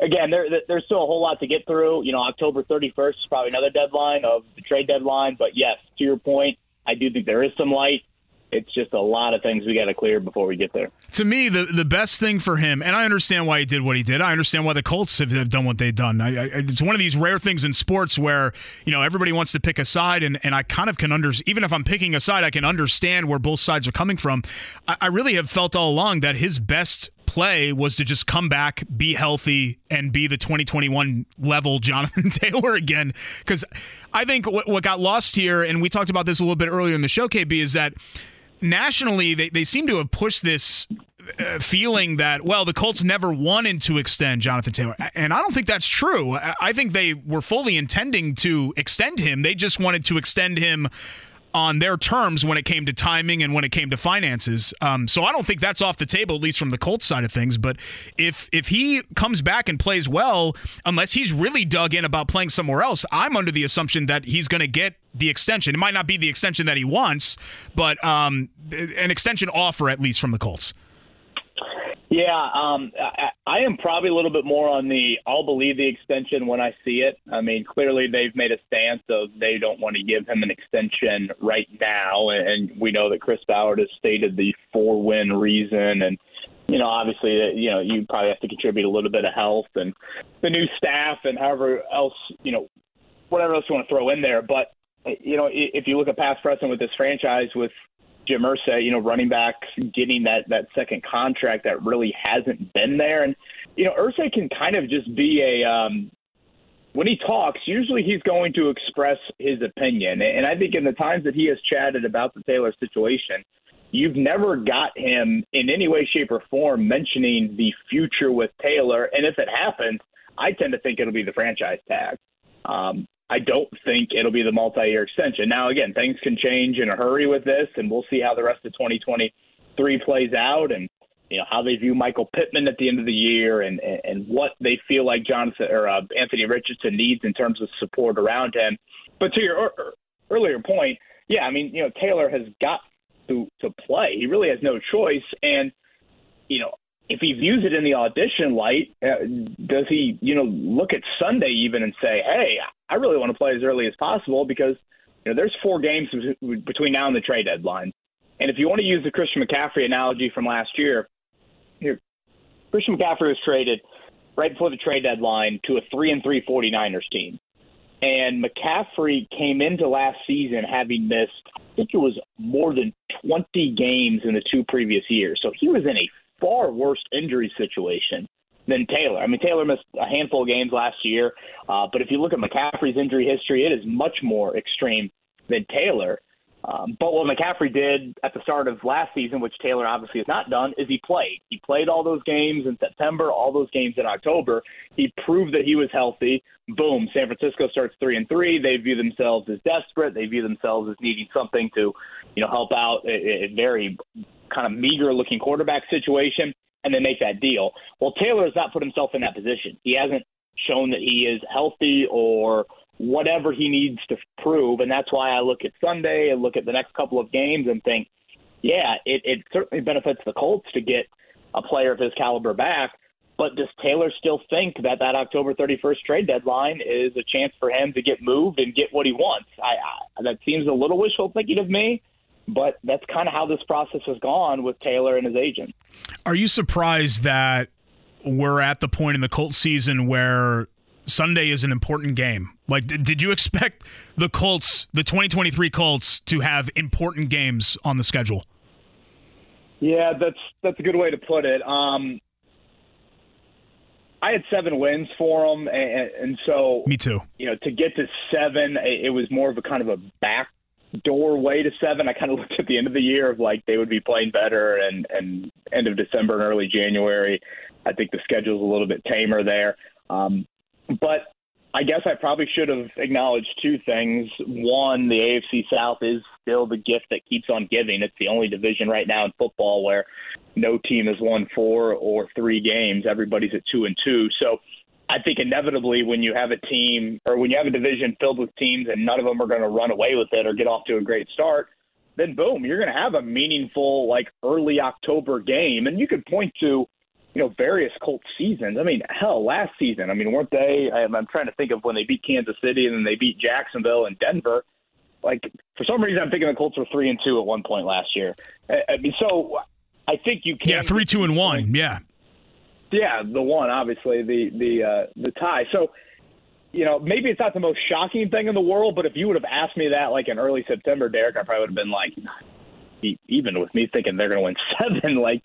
again, there, there's still a whole lot to get through. You know, October 31st is probably another deadline of the trade deadline. But yes, to your point, I do think there is some light it's just a lot of things we got to clear before we get there. To me, the the best thing for him, and I understand why he did what he did. I understand why the Colts have, have done what they've done. I, I, it's one of these rare things in sports where you know everybody wants to pick a side, and, and I kind of can under even if I'm picking a side, I can understand where both sides are coming from. I, I really have felt all along that his best play was to just come back, be healthy, and be the 2021 level Jonathan Taylor again. Because I think what, what got lost here, and we talked about this a little bit earlier in the show, KB, is that nationally they, they seem to have pushed this uh, feeling that well the Colts never wanted to extend Jonathan Taylor and I don't think that's true. I think they were fully intending to extend him. They just wanted to extend him on their terms when it came to timing and when it came to finances. Um, so I don't think that's off the table, at least from the Colts side of things. But if if he comes back and plays well, unless he's really dug in about playing somewhere else, I'm under the assumption that he's going to get the extension. It might not be the extension that he wants, but um, an extension offer at least from the Colts. Yeah, um, I, I am probably a little bit more on the I'll believe the extension when I see it. I mean, clearly they've made a stance of they don't want to give him an extension right now, and we know that Chris Ballard has stated the four win reason, and you know, obviously, uh, you know, you probably have to contribute a little bit of health and the new staff and however else, you know, whatever else you want to throw in there. But you know, if you look at past precedent with this franchise with Jim Irsay, you know, running backs getting that that second contract that really hasn't been there, and you know, Irsay can kind of just be a um, when he talks. Usually, he's going to express his opinion, and I think in the times that he has chatted about the Taylor situation, you've never got him in any way, shape, or form mentioning the future with Taylor. And if it happens, I tend to think it'll be the franchise tag. Um, I don't think it'll be the multi-year extension. Now, again, things can change in a hurry with this, and we'll see how the rest of 2023 plays out, and you know how they view Michael Pittman at the end of the year, and and what they feel like Jonathan or uh, Anthony Richardson needs in terms of support around him. But to your earlier point, yeah, I mean, you know, Taylor has got to to play. He really has no choice, and you know, if he views it in the audition light, uh, does he, you know, look at Sunday even and say, "Hey, I really want to play as early as possible because you know there's four games between now and the trade deadline." And if you want to use the Christian McCaffrey analogy from last year, here, Christian McCaffrey was traded right before the trade deadline to a three and three 49ers team. And McCaffrey came into last season having missed, I think it was more than 20 games in the two previous years. So he was in a far worse injury situation than Taylor. I mean, Taylor missed a handful of games last year, uh, but if you look at McCaffrey's injury history, it is much more extreme than Taylor. Um, but what McCaffrey did at the start of last season, which Taylor obviously has not done, is he played. He played all those games in September, all those games in October. He proved that he was healthy. Boom, San Francisco starts three and three. They view themselves as desperate. They view themselves as needing something to, you know, help out a, a very kind of meager looking quarterback situation, and they make that deal. Well, Taylor has not put himself in that position. He hasn't shown that he is healthy or whatever he needs to prove. And that's why I look at Sunday and look at the next couple of games and think, yeah, it, it certainly benefits the Colts to get a player of his caliber back. But does Taylor still think that that October 31st trade deadline is a chance for him to get moved and get what he wants? I, I that seems a little wishful thinking of me, but that's kind of how this process has gone with Taylor and his agent. Are you surprised that we're at the point in the Colts season where Sunday is an important game. Like, did did you expect the Colts, the 2023 Colts, to have important games on the schedule? Yeah, that's that's a good way to put it. Um, I had seven wins for them, and, and, so me too. You know, to get to seven, it was more of a kind of a backdoor way to seven. I kind of looked at the end of the year of like they would be playing better, and and end of December and early January. I think the schedule's a little bit tamer there. Um, but I guess I probably should have acknowledged two things. One, the AFC South is still the gift that keeps on giving. It's the only division right now in football where no team has won four or three games. Everybody's at two and two. So I think inevitably when you have a team or when you have a division filled with teams and none of them are going to run away with it or get off to a great start, then boom, you're going to have a meaningful like early October game. And you could point to you know, various Colts seasons. I mean, hell, last season, I mean, weren't they? I'm, trying to think of when they beat Kansas City and then they beat Jacksonville and Denver. like for some reason I'm thinking the Colts were three and two at one point last year. I mean, so I think you can. Yeah, three, two, and one. Yeah. Yeah, the one obviously the the uh, the tie. So you know, maybe it's not the most shocking thing in the world, but if you would have asked me that like in early September, Derek, I probably would have been like, even with me thinking they're going to win seven, like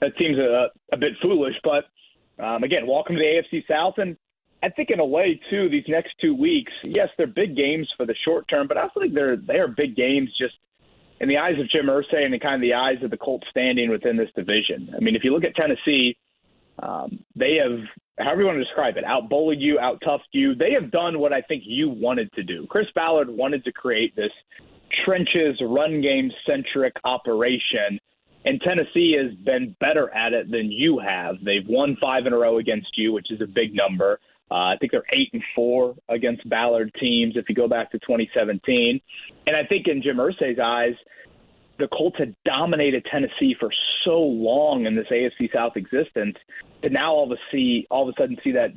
that seems a, a bit foolish. But um, again, welcome to the AFC South, and I think in a way too, these next two weeks, yes, they're big games for the short term, but I also think they're they are big games just in the eyes of Jim Irsay and in kind of the eyes of the Colts standing within this division. I mean, if you look at Tennessee, um, they have however you want to describe it, out bullied you, out toughed you. They have done what I think you wanted to do. Chris Ballard wanted to create this trenches, run game centric operation. And Tennessee has been better at it than you have. They've won five in a row against you, which is a big number. Uh, I think they're eight and four against Ballard teams if you go back to 2017. And I think in Jim Irsay's eyes, the Colts had dominated Tennessee for so long in this AFC South existence, and now all of a see all of a sudden see that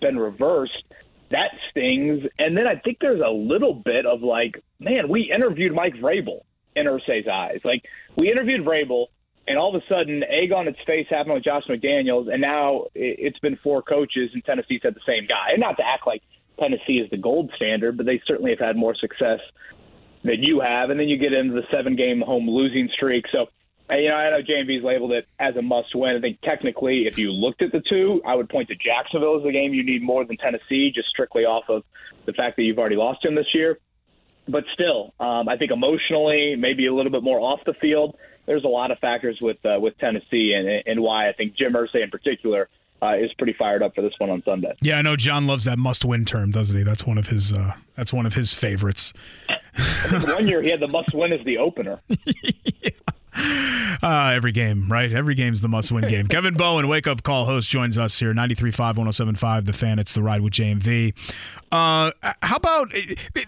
been reversed. That stings. And then I think there's a little bit of like, man, we interviewed Mike Vrabel in Irsay's eyes. Like we interviewed Vrabel, and all of a sudden, egg on its face happened with Josh McDaniels, and now it's been four coaches, and Tennessee's had the same guy. And not to act like Tennessee is the gold standard, but they certainly have had more success that you have, and then you get into the seven game home losing streak. So, you know, I know JMV's labeled it as a must win. I think technically, if you looked at the two, I would point to Jacksonville as the game you need more than Tennessee, just strictly off of the fact that you've already lost him this year. But still, um, I think emotionally, maybe a little bit more off the field. There's a lot of factors with uh, with Tennessee, and, and why I think Jim Irsay in particular uh, is pretty fired up for this one on Sunday. Yeah, I know John loves that must-win term, doesn't he? That's one of his. Uh, that's one of his favorites. One year he had the must-win as the opener. yeah. Uh, every game, right? Every game's the must-win game. Kevin Bowen, wake up call host, joins us here. 93.5, 107.5, The Fan. It's the ride with JMV. Uh, how about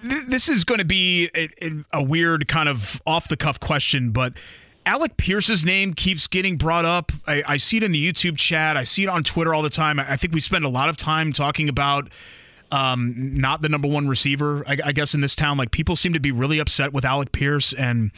this? Is going to be a, a weird kind of off-the-cuff question, but Alec Pierce's name keeps getting brought up. I, I, see it in the YouTube chat. I see it on Twitter all the time. I, think we spend a lot of time talking about um, not the number one receiver, I, I, guess, in this town. Like people seem to be really upset with Alec Pierce, and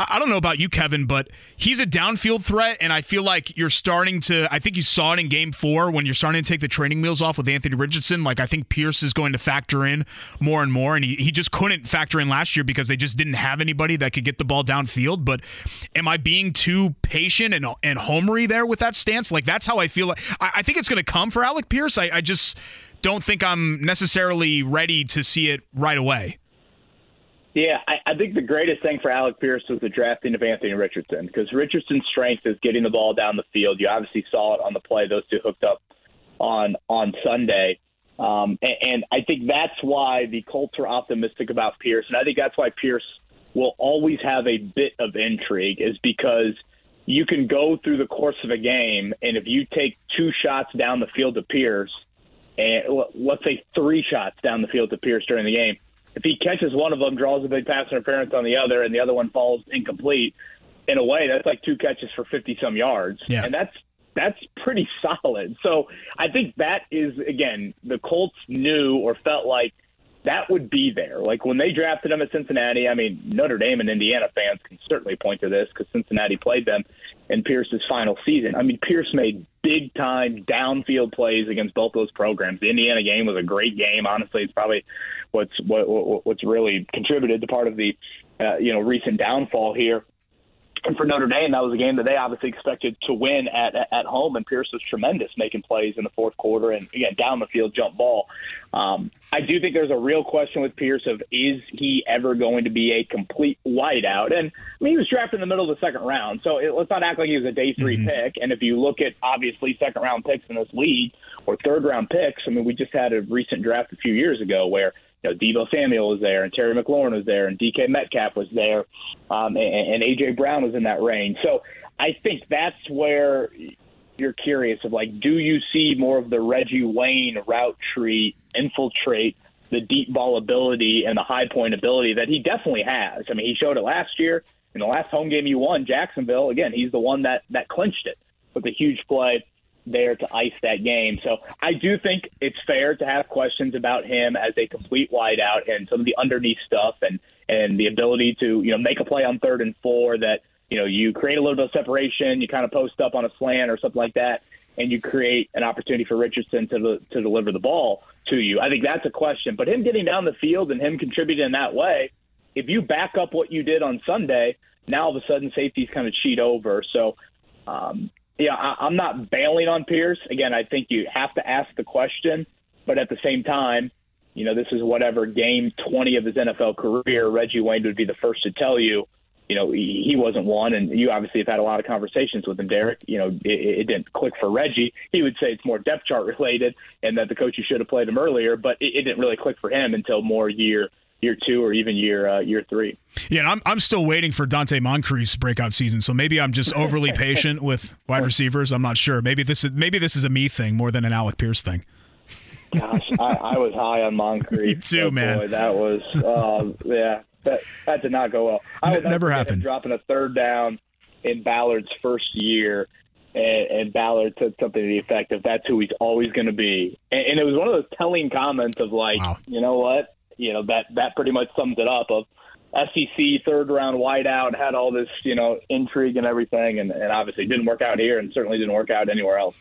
I don't know about you, Kevin, but he's a downfield threat, and I feel like you're starting to. I think you saw it in Game Four when you're starting to take the training wheels off with Anthony Richardson. Like I think Pierce is going to factor in more and more, and he, he just couldn't factor in last year because they just didn't have anybody that could get the ball downfield. But am I being too patient and and homery there with that stance? Like that's how I feel. Like, I, I think it's going to come for Alec Pierce. I, I just don't think I'm necessarily ready to see it right away. Yeah, I, I think the greatest thing for Alec Pierce was the drafting of Anthony Richardson because Richardson's strength is getting the ball down the field. You obviously saw it on the play; those two hooked up on on Sunday, um, and, and I think that's why the Colts are optimistic about Pierce, and I think that's why Pierce will always have a bit of intrigue, is because you can go through the course of a game, and if you take two shots down the field to Pierce, and let's say three shots down the field to Pierce during the game if he catches one of them, draws a big pass interference on the other, and the other one falls incomplete, in a way, that's like two catches for 50 some yards. Yeah. And that's that's pretty solid. So I think that is again the Colts knew or felt like that would be there. Like when they drafted him at Cincinnati, I mean Notre Dame and Indiana fans can certainly point to this because Cincinnati played them in Pierce's final season. I mean Pierce made big time downfield plays against both those programs. The Indiana game was a great game. Honestly, it's probably what's what, what's really contributed to part of the uh, you know recent downfall here. And for Notre Dame, that was a game that they obviously expected to win at at home, and Pierce was tremendous, making plays in the fourth quarter and again down the field jump ball. Um, I do think there's a real question with Pierce of is he ever going to be a complete wideout? And I mean, he was drafted in the middle of the second round, so it, let's not act like he was a day 3 mm-hmm. pick. And if you look at obviously second round picks in this league or third round picks, I mean, we just had a recent draft a few years ago where you know, Deebo Samuel was there, and Terry McLaurin was there, and DK Metcalf was there, um, and, and AJ Brown was in that range. So I think that's where you're curious of like, do you see more of the Reggie Wayne route tree infiltrate the deep ball ability and the high point ability that he definitely has? I mean, he showed it last year in the last home game you won, Jacksonville. Again, he's the one that that clinched it with a huge play there to ice that game. So I do think it's fair to have questions about him as a complete wideout and some of the underneath stuff and and the ability to you know make a play on third and four that you know you create a little bit of separation, you kind of post up on a slant or something like that, and you create an opportunity for Richardson to to deliver the ball to you. I think that's a question. But him getting down the field and him contributing in that way, if you back up what you did on Sunday, now all of a sudden safeties kind of cheat over. So. Um, yeah, I, I'm not bailing on Pierce. Again, I think you have to ask the question, but at the same time, you know, this is whatever game 20 of his NFL career. Reggie Wayne would be the first to tell you, you know, he, he wasn't one. And you obviously have had a lot of conversations with him, Derek. You know, it, it didn't click for Reggie. He would say it's more depth chart related and that the coaches should have played him earlier, but it, it didn't really click for him until more year year two or even year uh, year three. Yeah, and I'm I'm still waiting for Donte Moncrief's breakout season. So maybe I'm just overly patient with wide receivers. I'm not sure. Maybe this is maybe this is a me thing more than an Alec Pierce thing. Gosh, I, I was high on Moncrief. Me too, oh, man. Boy, that was uh, yeah. That that did not go well. I was never happened. Dropping a third down in Ballard's first year, and, and Ballard said something to the effect of "That's who he's always going to be," and, and, it was one of those telling comments of like, wow. you know what, you know that that pretty much sums it up. Of SEC third round wideout had all this you know intrigue and everything, and, and obviously didn't work out here, and certainly didn't work out anywhere else.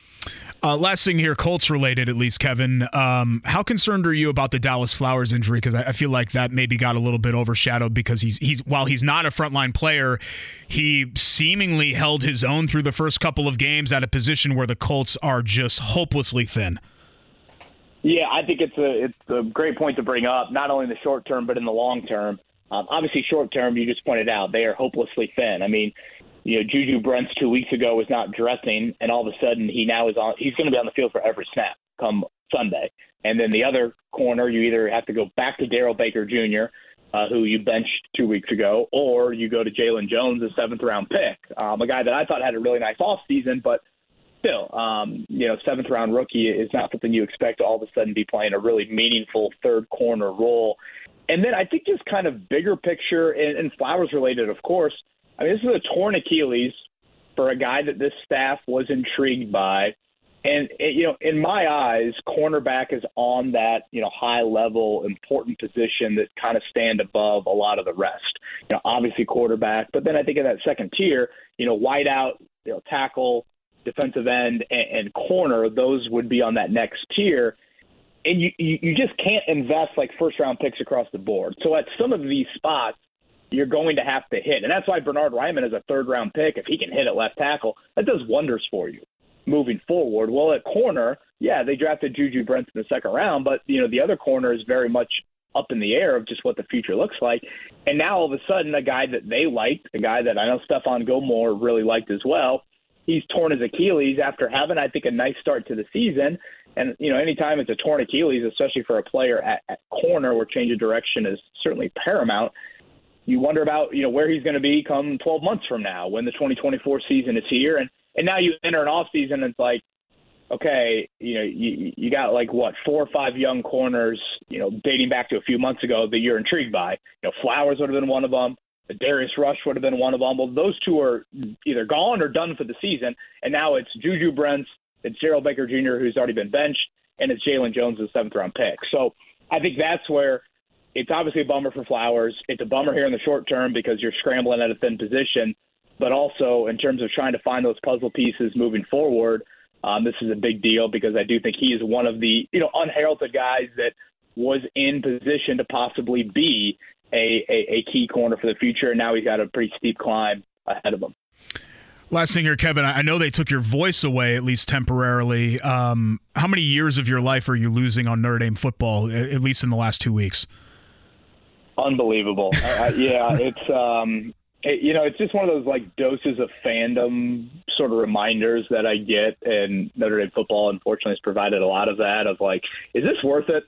Uh, last thing here, Colts related, at least, Kevin. Um, how concerned are you about the Dallas Flowers injury? Because I, I, feel like that maybe got a little bit overshadowed because he's he's while he's not a frontline player, he seemingly held his own through the first couple of games at a position where the Colts are just hopelessly thin. Yeah, I think it's a it's a great point to bring up, not only in the short term but in the long term. Um, obviously, short term, you just pointed out they are hopelessly thin. I mean, you know, Juju Brents two weeks ago was not dressing, and all of a sudden he now is on. He's going to be on the field for every snap come Sunday. And then the other corner, you either have to go back to Darrell Baker Jr., uh, who you benched two weeks ago, or you go to Jaylon Jones, a seventh round pick, um, a guy that I thought had a really nice off season, but still, um, you know, seventh round rookie is not something you expect to all of a sudden be playing a really meaningful third corner role. And then I think just kind of bigger picture and, and Flowers related, of course. I mean, this is a torn Achilles for a guy that this staff was intrigued by. And you know, in my eyes, cornerback is on that you know high level, important position that kind of stand above a lot of the rest. You know, obviously quarterback, but then I think in that second tier, you know, wideout, you know, tackle, defensive end, and, and corner, those would be on that next tier. And you, you you just can't invest like first round picks across the board. So at some of these spots, you're going to have to hit. And that's why Bernhard Raimann is a third round pick. If he can hit at left tackle, that does wonders for you moving forward. Well, at corner, yeah, they drafted Juju Brents in the second round, but you know the other corner is very much up in the air of just what the future looks like. And now all of a sudden, a guy that they liked, a guy that I know Stephon Gilmore really liked as well, he's torn his Achilles after having, I think, a nice start to the season. And you know, anytime it's a torn Achilles, especially for a player at, at corner where change of direction is certainly paramount, you wonder about you know where he's going to be come 12 months from now when the 2024 season is here, and and now you enter an off season and it's like, okay, you know you you got like what four or five young corners, you know, dating back to a few months ago that you're intrigued by. You know, Flowers would have been one of them. Darius Rush would have been one of them. Well, those two are either gone or done for the season, and now it's Juju Brents, it's Darrell Baker Jr., who's already been benched, and it's Jaylon Jones, the seventh round pick. So I think that's where it's obviously a bummer for Flowers. It's a bummer here in the short term because you're scrambling at a thin position, but also in terms of trying to find those puzzle pieces moving forward, um, this is a big deal because I do think he is one of the you know unheralded guys that was in position to possibly be a, a, a key corner for the future, and now he's got a pretty steep climb ahead of him. Last thing here, Kevin. I know they took your voice away at least temporarily. Um, how many years of your life are you losing on Notre Dame football, at least in the last two weeks? Unbelievable. uh, yeah, it's um, it, you know, it's just one of those like doses of fandom sort of reminders that I get, and Notre Dame football unfortunately has provided a lot of that. Of like, is this worth it?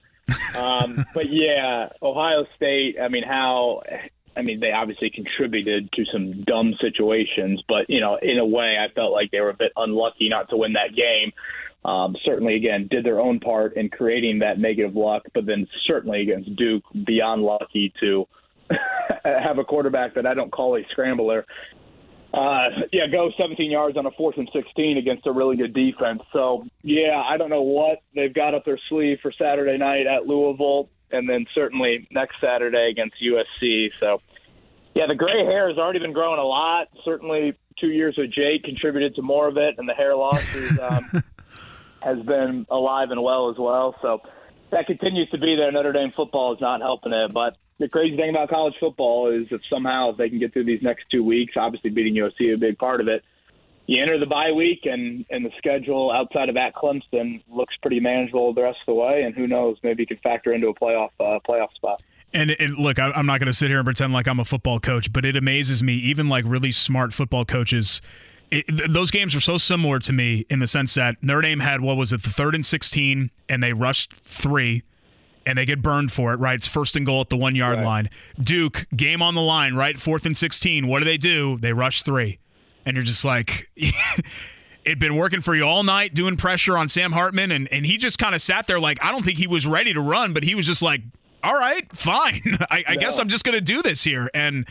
Um, but yeah, Ohio State. I mean, how? I mean, they obviously contributed to some dumb situations, but you know, in a way, I felt like they were a bit unlucky not to win that game um, certainly again did their own part in creating that negative luck, but then certainly against Duke, beyond lucky to have a quarterback that I don't call a scrambler. Uh, yeah, go 17 yards on a fourth and 16 against a really good defense. So yeah, I don't know what they've got up their sleeve for Saturday night at Louisville. and then certainly next Saturday against USC. So, yeah, the gray hair has already been growing a lot. Certainly, two years with Jake contributed to more of it, and the hair loss is, um, has been alive and well as well. So that continues to be there. Notre Dame football is not helping it, but the crazy thing about college football is if somehow if they can get through these next two weeks, obviously beating USC a big part of it. You enter the bye week, and and the schedule outside of at Clemson looks pretty manageable the rest of the way. And who knows, maybe you can factor into a playoff uh, playoff spot. And it, look, I, I'm not going to sit here and pretend like I'm a football coach, but it amazes me, even like really smart football coaches. It, those games are so similar to me in the sense that Notre Dame had what was it, the third and 16, and they rushed three and they get burned for it, right? It's first and goal at the one yard right. line. Duke, game on the line, right? Fourth and 16. What do they do? They rush three. And you're just like, it'd been working for you all night doing pressure on Sam Hartman. And, and he just kind of sat there like, I don't think he was ready to run, but he was just like, all right, fine. I, I guess I'm just going to do this here. And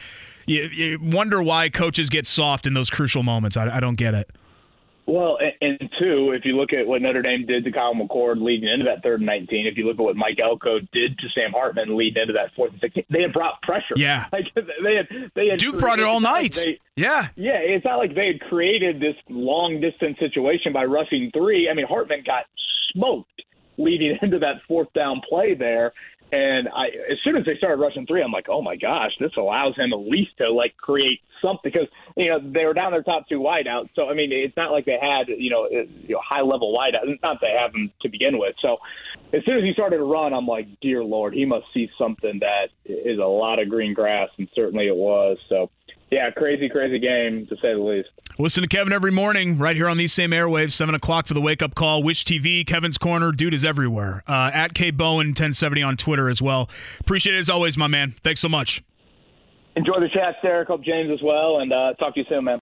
you, you, wonder why coaches get soft in those crucial moments. I, I don't get it. Well, and, and, two, if you look at what Notre Dame did to Kyle McCord leading into that third and 19, if you look at what Mike Elko did to Sam Hartman leading into that fourth and 16, they had brought pressure. Yeah. Like they had, they had Duke brought it all night. They, yeah. Yeah. It's not like they had created this long distance situation by rushing three. I mean, Hartman got smoked leading into that fourth down play there. And I, as soon as they started rushing three, I'm like, oh my gosh, this allows him at least to like create something because you know they were down their top two wideouts. So I mean, it's not like they had you know, you know high level wideouts. It's not they have them to begin with. So as soon as he started to run, I'm like, dear Lord, he must see something that is a lot of green grass, and certainly it was. So yeah, crazy, crazy game to say the least. Listen to Kevin every morning right here on these same airwaves, 7 o'clock for the wake up call. Which TV, Kevin's Corner, dude is everywhere. Uh, at K Bowen 1070 on Twitter as well. Appreciate it as always, my man. Thanks so much. Enjoy the chat, Derek. Hope James as well, and uh, talk to you soon, man.